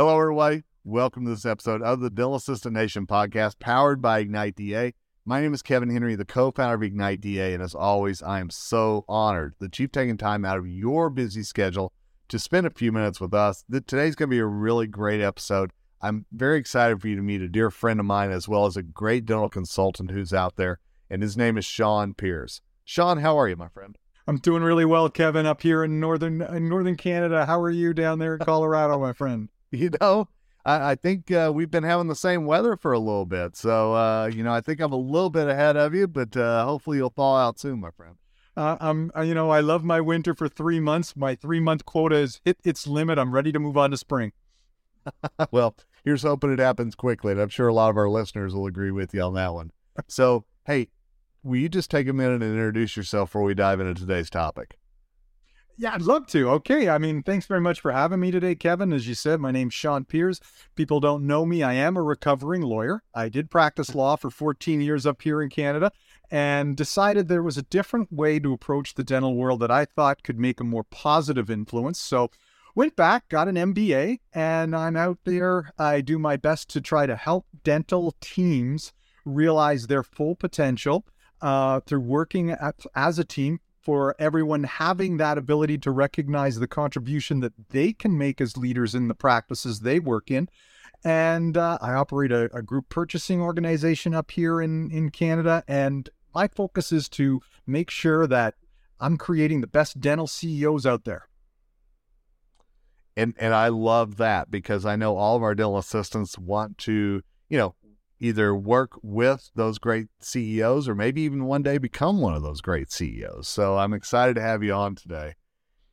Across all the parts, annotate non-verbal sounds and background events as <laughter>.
Hello, everybody. Welcome to this episode of the Dental Assistant Nation podcast powered by Ignite DA. My name is Kevin Henry, the co founder of Ignite DA. And as always, I am so honored that you've taken time out of your busy schedule to spend a few minutes with us. Today's going to be a really great episode. I'm very excited for you to meet a dear friend of mine as well as a great dental consultant who's out there, and his name is Shawn Peers. Shawn, how are you, my friend? I'm doing really well, Kevin, up here in northern in northern Canada. How are you down there in Colorado, my friend? <laughs> You know, I, I think uh, we've been having the same weather for a little bit, so uh, you know, I think I'm a little bit ahead of you, but uh, hopefully you'll thaw out soon, my friend. Uh, I'm, uh, you know, I love my winter for three months. My three month quota has hit its limit. I'm ready to move on to spring. <laughs> well, here's hoping it happens quickly, and I'm sure a lot of our listeners will agree with you on that one. <laughs> So, hey, will you just take a minute and introduce yourself before we dive into today's topic? Yeah, I'd love to. Okay. I mean, thanks very much for having me today, Kevin. As you said, my name's Shawn Peers. People don't know me. I am a recovering lawyer. I did practice law for 14 years up here in Canada and decided there was a different way to approach the dental world that I thought could make a more positive influence. So, went back, got an MBA, and I'm out there. I do my best to try to help dental teams realize their full potential uh, through working at, as a team for everyone having that ability to recognize the contribution that they can make as leaders in the practices they work in. And uh, I operate a, a, group purchasing organization up here in, in Canada. And my focus is to make sure that I'm creating the best dental CEOs out there. And and I love that because I know all of our dental assistants want to, you know, either work with those great CEOs or maybe even one day become one of those great CEOs. So I'm excited to have you on today.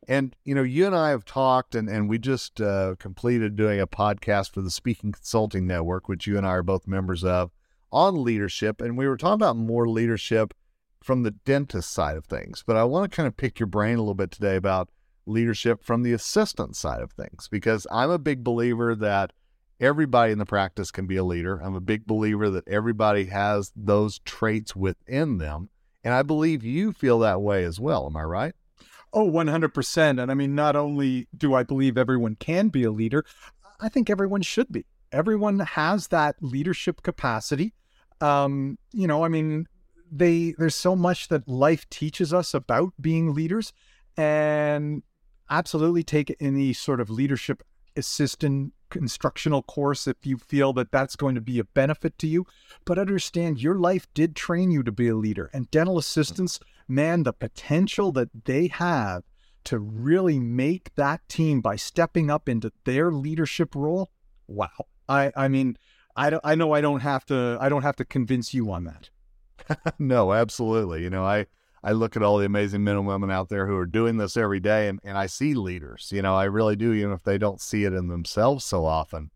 And, you know, you and I have talked, and, and we just uh, completed doing a podcast for the Speaking Consulting Network, which you and I are both members of on leadership, and we were talking about more leadership from the dentist side of things. But I want to kind of pick your brain a little bit today about leadership from the assistant side of things, because I'm a big believer that everybody in the practice can be a leader. I'm a big believer that everybody has those traits within them. And I believe you feel that way as well. Am I right? Oh, 100%. And I mean, not only do I believe everyone can be a leader, I think everyone should be. Everyone has that leadership capacity um, you know, I mean, they there's so much that life teaches us about being leaders, and absolutely take any sort of leadership assistant instructional course if you feel that that's going to be a benefit to you. But understand your life did train you to be a leader, and dental assistants, man, the potential that they have to really make that team by stepping up into their leadership role. Wow. I I mean, I don't, I know I don't have to I don't have to convince you on that. <laughs> no, absolutely. You know, I I look at all the amazing men and women out there who are doing this every day and, and I see leaders. You know, I really do, even if they don't see it in themselves so often.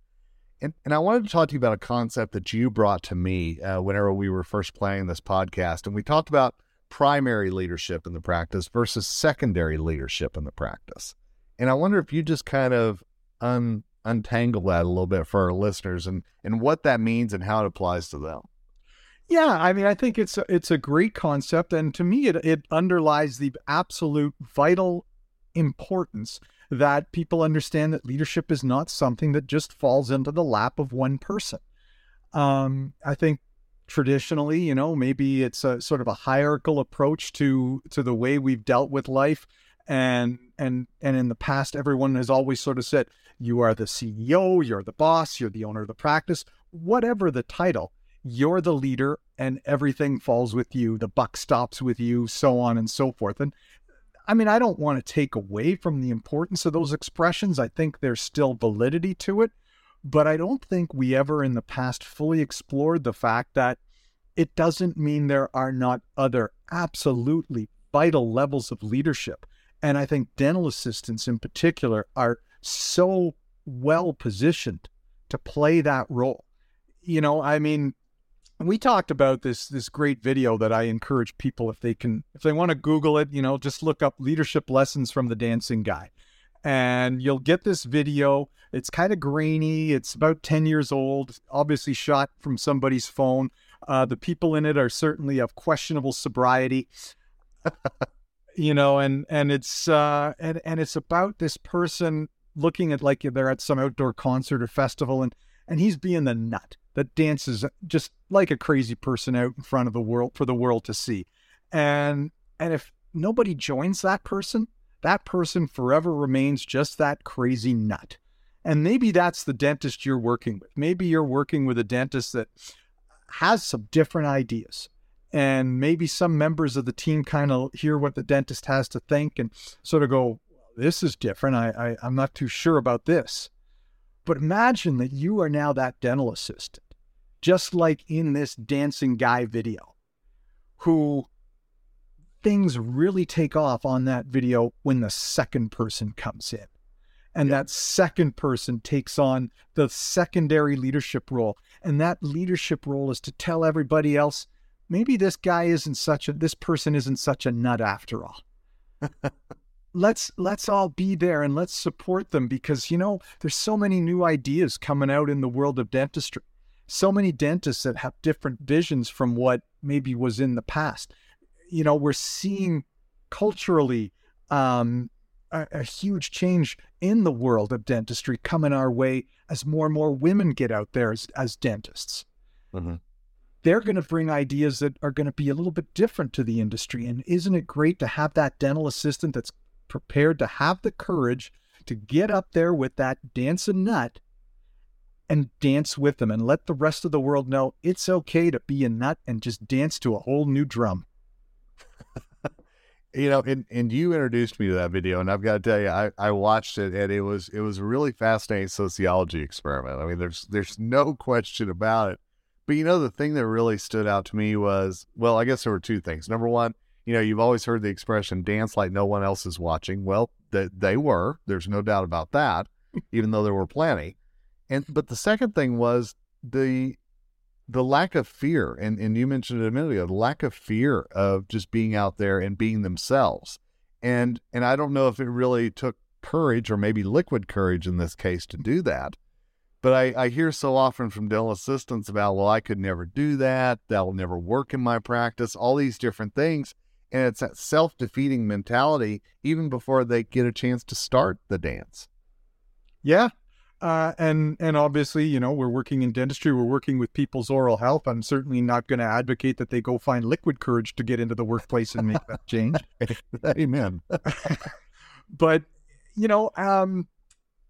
And, and I wanted to talk to you about a concept that you brought to me uh, whenever we were first playing this podcast. And we talked about primary leadership in the practice versus secondary leadership in the practice. And I wonder if you just kind of un, untangle that a little bit for our listeners and and what that means and how it applies to them. Yeah, I mean, I think it's a, it's a great concept, and to me, it it underlies the absolute vital importance that people understand that leadership is not something that just falls into the lap of one person. Um, I think traditionally, you know, maybe it's a sort of a hierarchical approach to to the way we've dealt with life, and and and in the past, everyone has always sort of said, you are the CEO, you're the boss, you're the owner of the practice, whatever the title, you're the leader and everything falls with you. The buck stops with you, so on and so forth. And I mean, I don't want to take away from the importance of those expressions. I think there's still validity to it, but I don't think we ever in the past fully explored the fact that it doesn't mean there are not other absolutely vital levels of leadership. And I think dental assistants in particular are so well positioned to play that role. You know, I mean, we talked about this this great video that I encourage people if they can if they want to Google it, you know, just look up leadership lessons from the dancing guy. And you'll get this video. It's kind of grainy. It's about 10 years old, obviously shot from somebody's phone. Uh, the people in it are certainly of questionable sobriety. <laughs> you know, and and it's uh and, and it's about this person looking at like they're at some outdoor concert or festival and and he's being the nut that dances just like a crazy person out in front of the world for the world to see. And and if nobody joins that person, that person forever remains just that crazy nut. And maybe that's the dentist you're working with. Maybe you're working with a dentist that has some different ideas. And maybe some members of the team kind of hear what the dentist has to think and sort of go, this is different. I, I, I'm not too sure about this. But imagine that you are now that dental assistant, just like in this dancing guy video, who things really take off on that video when the second person comes in. And that second person takes on the secondary leadership role. And that leadership role is to tell everybody else maybe this guy isn't such a, this person isn't such a nut after all. <laughs> let's let's all be there and let's support them because you know there's so many new ideas coming out in the world of dentistry. So many dentists that have different visions from what maybe was in the past. You know we're seeing culturally um, a, a, huge change in the world of dentistry coming our way as more and more women get out there as, as dentists. Mm-hmm. they're going to bring ideas that are going to be a little bit different to the industry. And isn't it great to have that dental assistant that's prepared to have the courage to get up there with that dancing nut and dance with them and let the rest of the world know it's okay to be a nut and just dance to a whole new drum. <laughs> you know, and, and you introduced me to that video, and I've got to tell you, I, I watched it, and it was it was a really fascinating sociology experiment. I mean, there's there's no question about it. But you know, the thing that really stood out to me was, well, I guess there were two things. Number one, you know, you've always heard the expression dance like no one else is watching. Well, they, they were. There's no doubt about that, <laughs> even though there were plenty. And but the second thing was the the lack of fear, and, and you mentioned it a minute ago, the lack of fear of just being out there and being themselves. And and I don't know if it really took courage or maybe liquid courage in this case to do that. But I, I hear so often from dental assistants about, well, I could never do that. That'll never work in my practice, all these different things. And it's that self defeating mentality even before they get a chance to start the dance. Yeah. Uh, and and obviously, you know, we're working in dentistry. We're working with people's oral health. I'm certainly not going to advocate that they go find liquid courage to get into the workplace and make that change. <laughs> Amen. <laughs> but you know, um,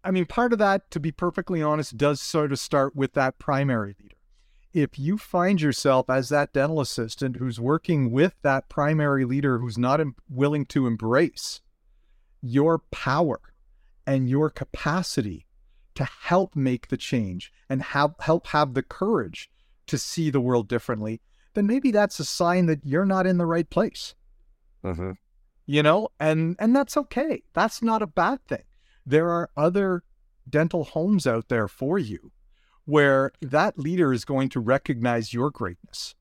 I mean, part of that, to be perfectly honest, does sort of start with that primary leader if you find yourself as that dental assistant who's working with that primary leader who's not willing to embrace your power and your capacity to help make the change and have, help have the courage to see the world differently, then maybe that's a sign that you're not in the right place. Mm-hmm. You know, and and that's okay. That's not a bad thing. There are other dental homes out there for you where that leader is going to recognize your greatness.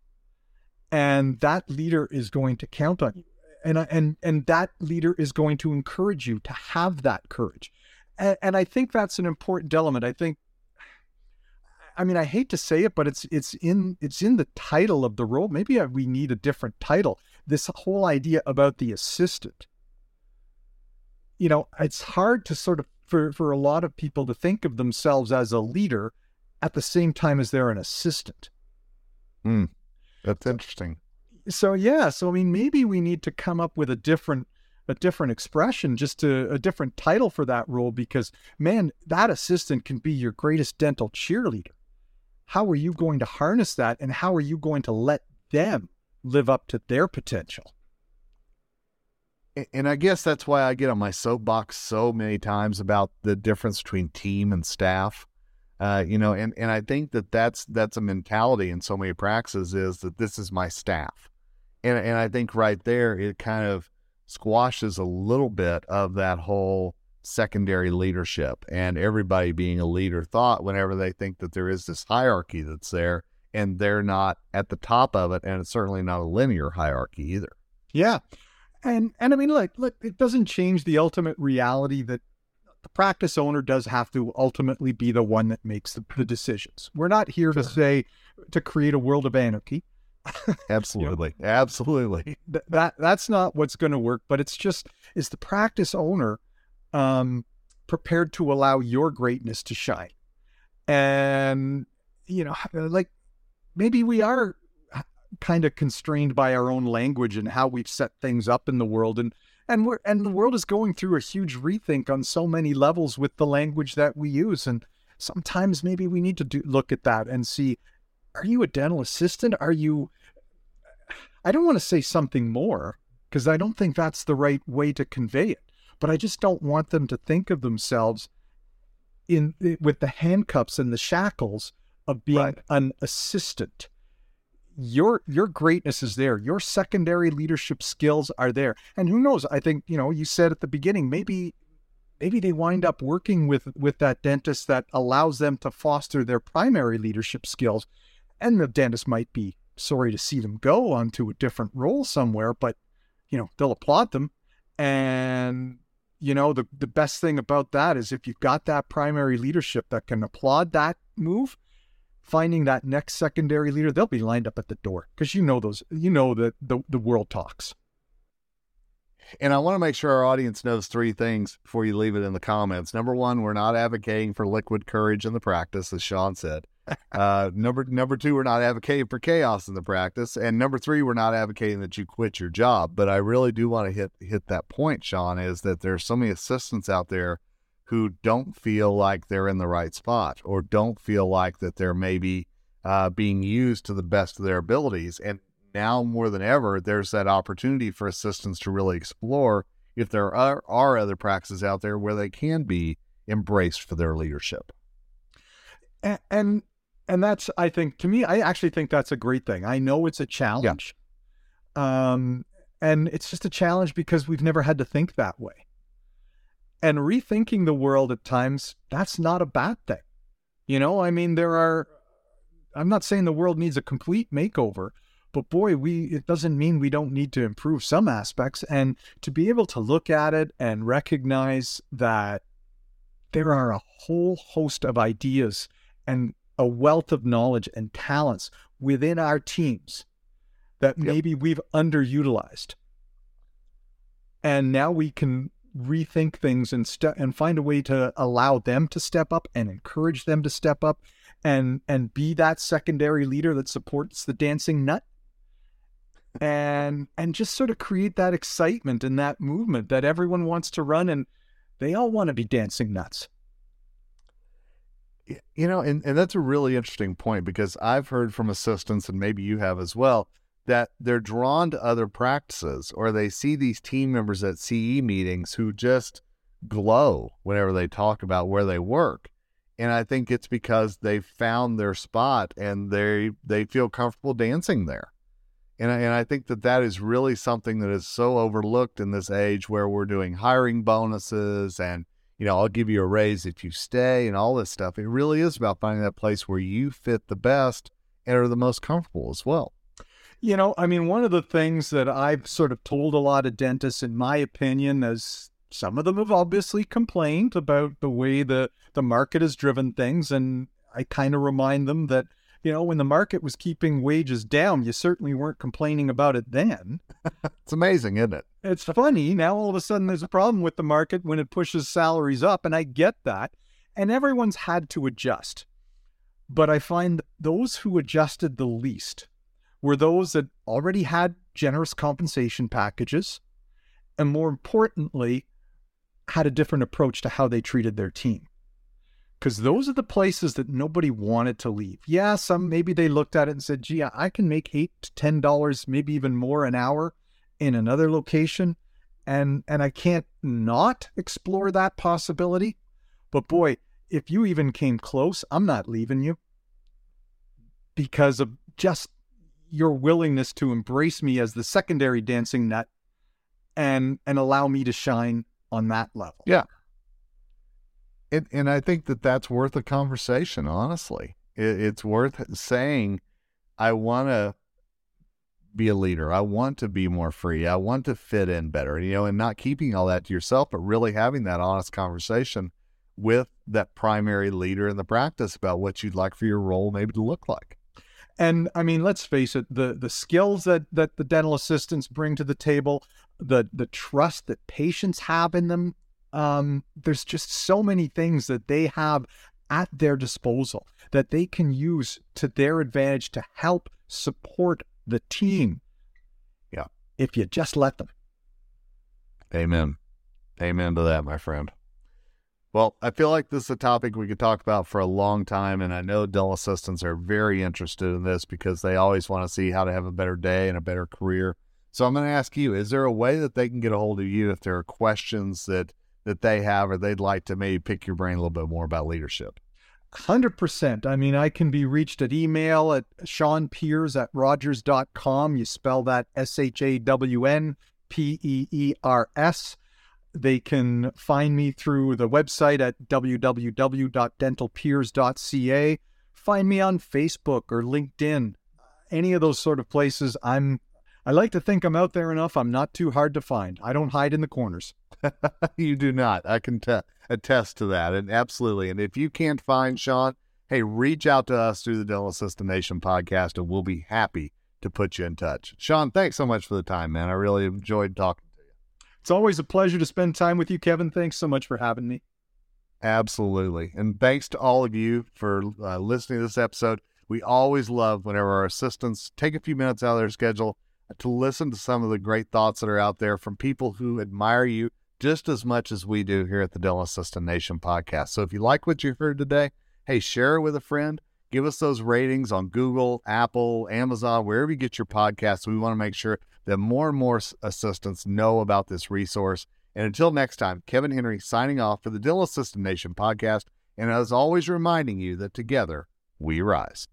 And that leader is going to count on you. And and and that leader is going to encourage you to have that courage. And, and i think that's an important element. I think i mean i hate to say it but it's it's in it's in the title of the role. Maybe we need a different title. This whole idea about the assistant. You know it's hard to sort of for for a lot of people to think of themselves as a leader at the same time as they're an assistant. Hmm. That's interesting. So yeah, so I mean maybe we need to come up with a different a different expression, just to, a different title for that role because man, that assistant can be your greatest dental cheerleader. How are you going to harness that and how are you going to let them live up to their potential? And I guess that's why I get on my soapbox so many times about the difference between team and staff. Uh, you know, and, and I think that that's that's a mentality in so many practices is that this is my staff, and and I think right there it kind of squashes a little bit of that whole secondary leadership and everybody being a leader thought whenever they think that there is this hierarchy that's there and they're not at the top of it and it's certainly not a linear hierarchy either. Yeah. And and I mean look, look, it doesn't change the ultimate reality that the practice owner does have to ultimately be the one that makes the, the decisions. We're not here to say to create a world of anarchy. Absolutely. <laughs> you know, Absolutely. Th- that that's not what's going to work, but it's just is the practice owner um, prepared to allow your greatness to shine. And, you know, like maybe we are kind of constrained by our own language and how we've set things up in the world. And, and we're, and the world is going through a huge rethink on so many levels with the language that we use. And sometimes maybe we need to do, look at that and see, are you a dental assistant? Are you, I don't want to say something more because I don't think that's the right way to convey it. But I just don't want them to think of themselves in with the handcuffs and the shackles of being right. an assistant. Your your greatness is there. Your secondary leadership skills are there. And who knows? I think, you know, you said at the beginning, maybe maybe they wind up working with with that dentist that allows them to foster their primary leadership skills. And the dentist might be sorry to see them go onto a different role somewhere, but you know, they'll applaud them. And, you know, the, the best thing about that is if you've got that primary leadership that can applaud that move, finding that next secondary leader, they'll be lined up at the door because you know those, you know that the, the world talks. And I want to make sure our audience knows three things before you leave it in the comments. Number one, we're not advocating for liquid courage in the practice, as Shawn said. <laughs> Uh, number number two, we're not advocating for chaos in the practice, and number three, we're not advocating that you quit your job. But I really do want to hit hit that point, Shawn, is that there's so many assistants out there who don't feel like they're in the right spot or don't feel like that they're maybe uh, being used to the best of their abilities. And now more than ever, there's that opportunity for assistants to really explore if there are, are other practices out there where they can be embraced for their leadership. And, and and that's I think to me I actually think that's a great thing. I know it's a challenge. Yeah. Um and it's just a challenge because we've never had to think that way. And rethinking the world at times that's not a bad thing. You know, I mean there are I'm not saying the world needs a complete makeover, but boy, we it doesn't mean we don't need to improve some aspects and to be able to look at it and recognize that there are a whole host of ideas and a wealth of knowledge and talents within our teams that yep. maybe we've underutilized. And now we can rethink things and ste- and find a way to allow them to step up and encourage them to step up and and be that secondary leader that supports the dancing nut. And and just sort of create that excitement and that movement that everyone wants to run and they all want to be dancing nuts. You know, and, and that's a really interesting point because I've heard from assistants, and maybe you have as well, that they're drawn to other practices or they see these team members at CE meetings who just glow whenever they talk about where they work. And I think it's because they've found their spot and they they feel comfortable dancing there. And I, and I think that that is really something that is so overlooked in this age where we're doing hiring bonuses and you know, I'll give you a raise if you stay and all this stuff. It really is about finding that place where you fit the best and are the most comfortable as well. You know, I mean, one of the things that I've sort of told a lot of dentists, in my opinion, as some of them have obviously complained about the way the, the market has driven things. And I kind of remind them that you know, when the market was keeping wages down, you certainly weren't complaining about it then. <laughs> it's amazing, isn't it? It's funny. Now all of a sudden there's a problem with the market when it pushes salaries up, and I get that. And everyone's had to adjust. But I find those who adjusted the least were those that already had generous compensation packages, and more importantly, had a different approach to how they treated their team because those are the places that nobody wanted to leave. Yeah, some maybe they looked at it and said, "Gee, I can make eight to ten dollars, maybe even more an hour in another location, and and I can't not explore that possibility." But boy, if you even came close, I'm not leaving you because of just your willingness to embrace me as the secondary dancing net and and allow me to shine on that level. Yeah. It, and I think that that's worth a conversation, honestly. It, it's worth saying, I want to be a leader. I want to be more free. I want to fit in better, you know, and not keeping all that to yourself, but really having that honest conversation with that primary leader in the practice about what you'd like for your role maybe to look like. And I mean, let's face it, the the skills that that the dental assistants bring to the table, the the trust that patients have in them Um, there's just so many things that they have at their disposal that they can use to their advantage to help support the team. Yeah. If you just let them. Amen. Amen to that, my friend. Well, I feel like this is a topic we could talk about for a long time, and I know dental assistants are very interested in this because they always want to see how to have a better day and a better career. So I'm going to ask you: Is there a way that they can get a hold of you if there are questions that that they have, or they'd like to maybe pick your brain a little bit more about leadership? Hundred percent. I mean, I can be reached at email at Shawn Peers at Rogers.com. You spell that S H A W N P E E R S. They can find me through the website at www.dentalpeers.ca. Find me on Facebook or LinkedIn, any of those sort of places. I'm I like to think I'm out there enough. I'm not too hard to find. I don't hide in the corners. <laughs> you do not. I can t- attest to that. And absolutely. And if you can't find Shawn, hey, reach out to us through the Dental Assistant Nation podcast and we'll be happy to put you in touch. Shawn, thanks so much for the time, man. I really enjoyed talking. It's always a pleasure to spend time with you, Kevin. Thanks so much for having me. Absolutely. And thanks to all of you for uh, listening to this episode. We always love whenever our assistants take a few minutes out of their schedule to listen to some of the great thoughts that are out there from people who admire you just as much as we do here at the Dental Assistant Nation podcast. So if you like what you heard today, hey, share it with a friend. Give us those ratings on Google, Apple, Amazon, wherever you get your podcasts. We want to make sure that more and more assistants know about this resource. And until next time, Kevin Henry signing off for the Dental Assistant Nation podcast. And as always, reminding you that together we rise.